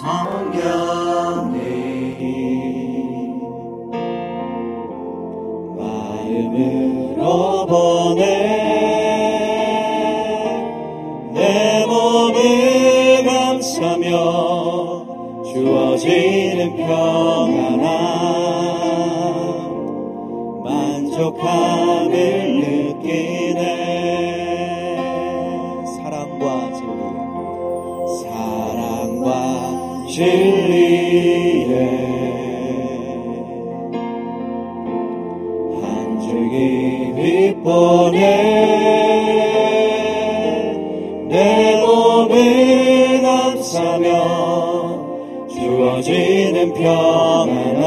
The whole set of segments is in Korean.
성경이 나의 은 없사며 주어지는 평안함.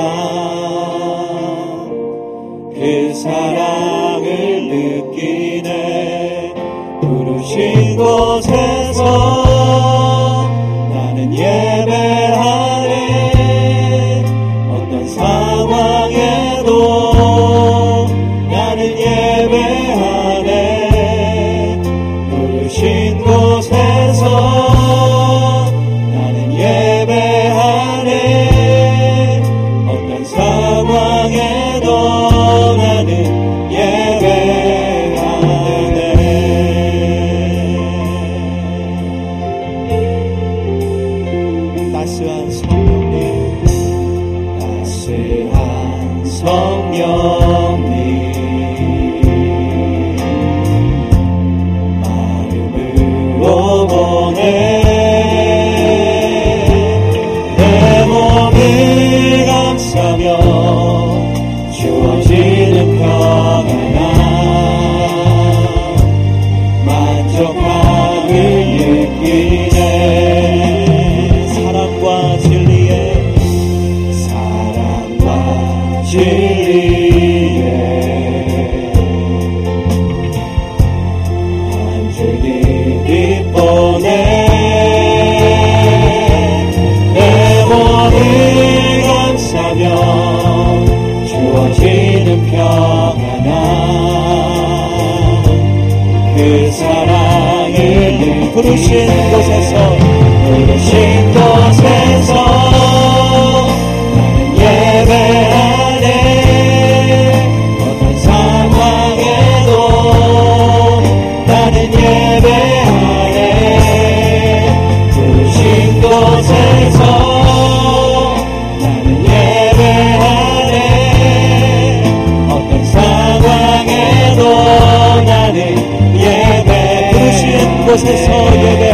그 사랑을 느끼네. 부르신 곳에서 나는 예배하 ocean was destroyed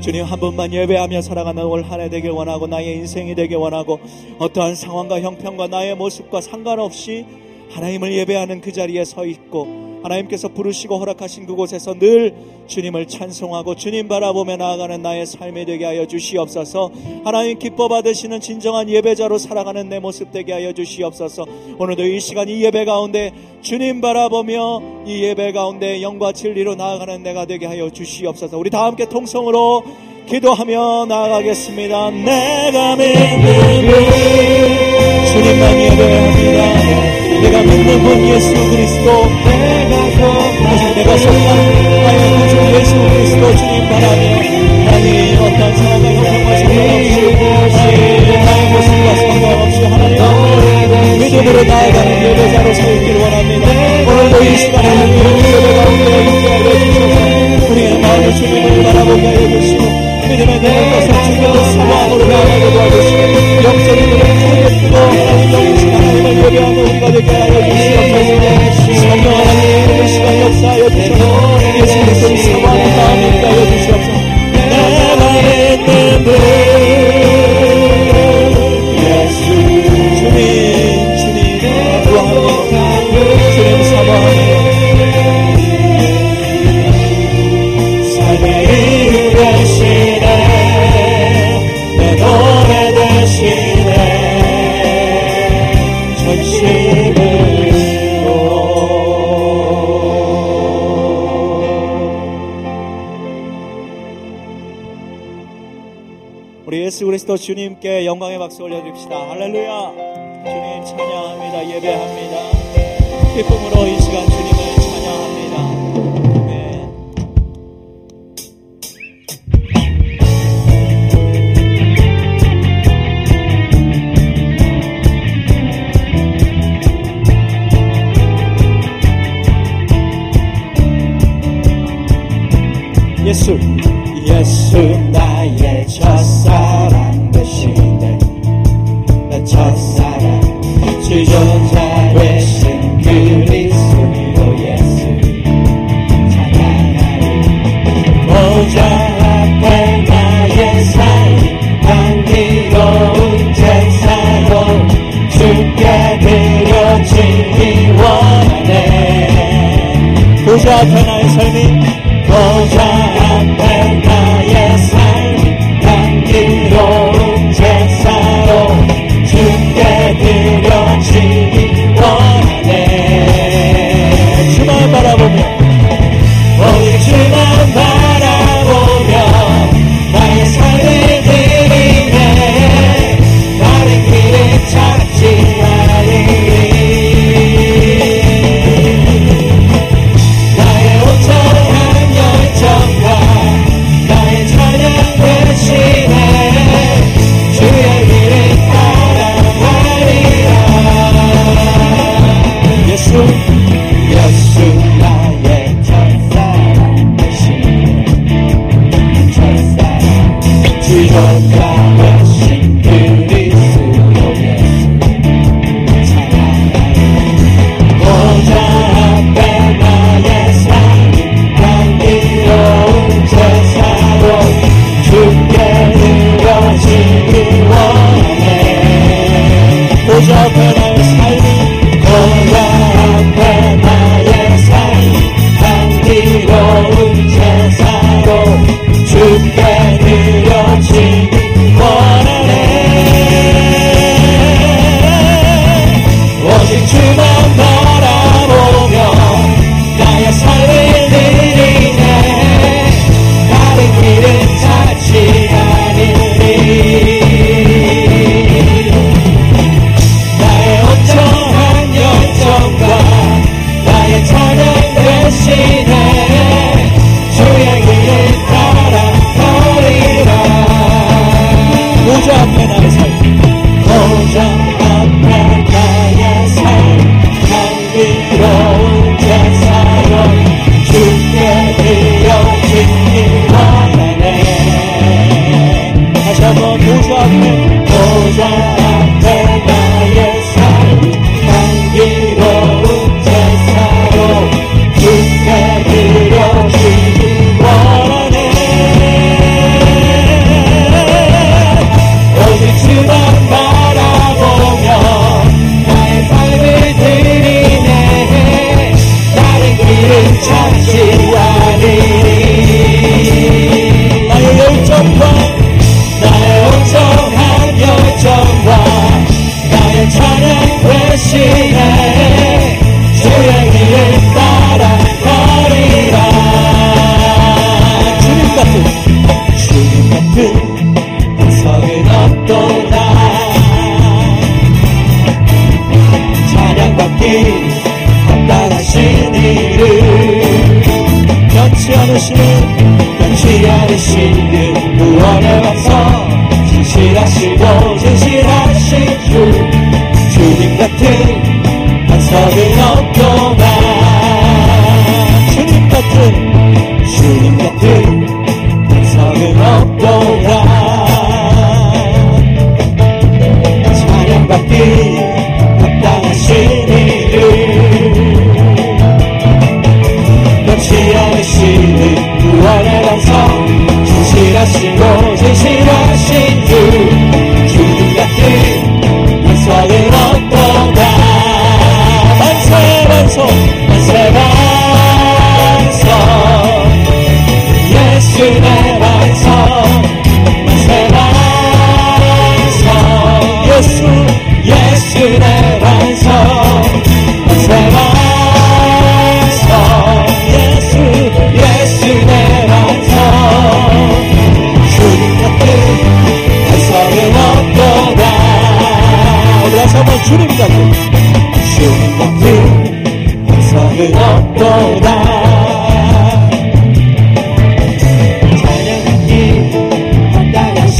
주님 한 분만 예배하며 살아가는 올 한 해 되길 원하고 나의 인생이 되길 원하고 어떠한 상황과 형편과 나의 모습과 상관없이 하나님을 예배하는 그 자리에 서 있고 하나님께서 부르시고 허락하신 그곳에서 늘 주님을 찬송하고 주님 바라보며 나아가는 나의 삶이 되게 하여 주시옵소서. 하나님 기뻐 받으시는 진정한 예배자로 살아가는 내 모습 되게 하여 주시옵소서. 오늘도 이 시간 이 예배 가운데 주님 바라보며 이 예배 가운데 영과 진리로 나아가는 내가 되게 하여 주시옵소서. 우리 다 함께 통성으로 기도하며 나아가겠습니다. 내가 믿는 분 주님만 예배합니다 내가 믿는 분 예수 그리스도. 내가 나의 구주 예수 그리스도 주님 바라며 나의 어떤 상황과 형편과 상관없이 나의 모습과 상관없이 하나님 믿음으로 나아가는 예배자로 서 있기를 원합니다. 오늘도 이 시간에 하나님 예배 가운데 있게 하여 주셔서 우리의 마음을 주님을 바라보게 하여 주시고 믿음의 눈을 떠서 주님의 사랑으로 나아가게 도와주시고 영적인 눈을 뜨고 하나님 예배하는 우리가 되게 하여 주님께 영광의 박수 올려드립시다. 할렐루야. 주님 찬양합니다. 예배합니다. 기쁨으로 이 시간 원하네 보좌 앞에 나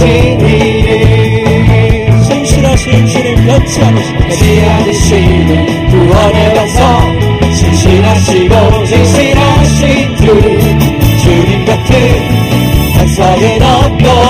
주님 신실하신 주님 변치 않으시는 구원의 반성 신실하시고 진실하신 주님 주님 같은 반성은 없고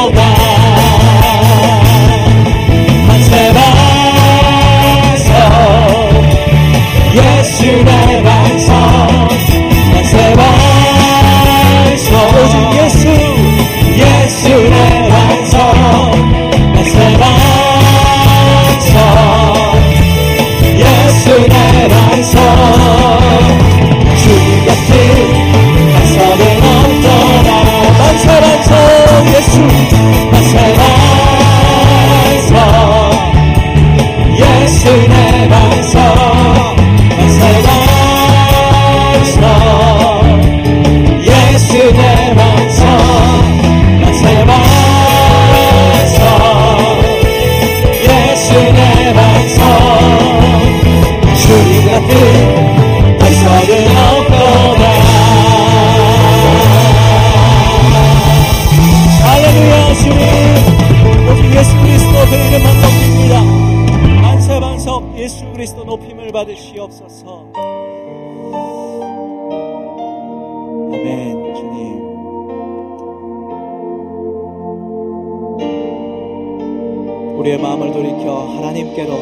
우리의 마음을 돌이켜 하나님께로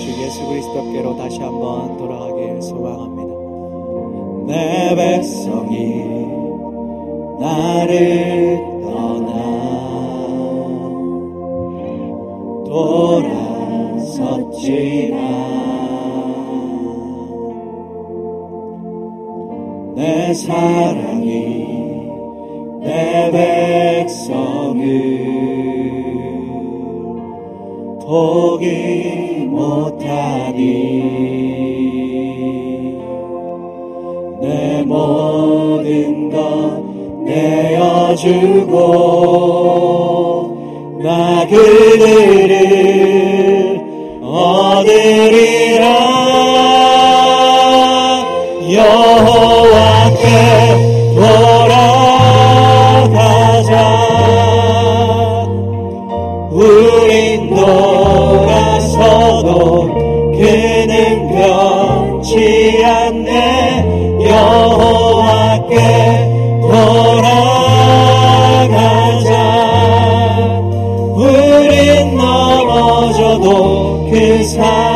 주 예수 그리스도께로 다시 한번 돌아가길 소망합니다. 내 백성이 나를 떠나 돌아섰지라 내 사랑 못하니 내 모든 것 내어주고 나 그들을 얻으리라 여호와께 사랑하자 우린 넘어져도 그 사랑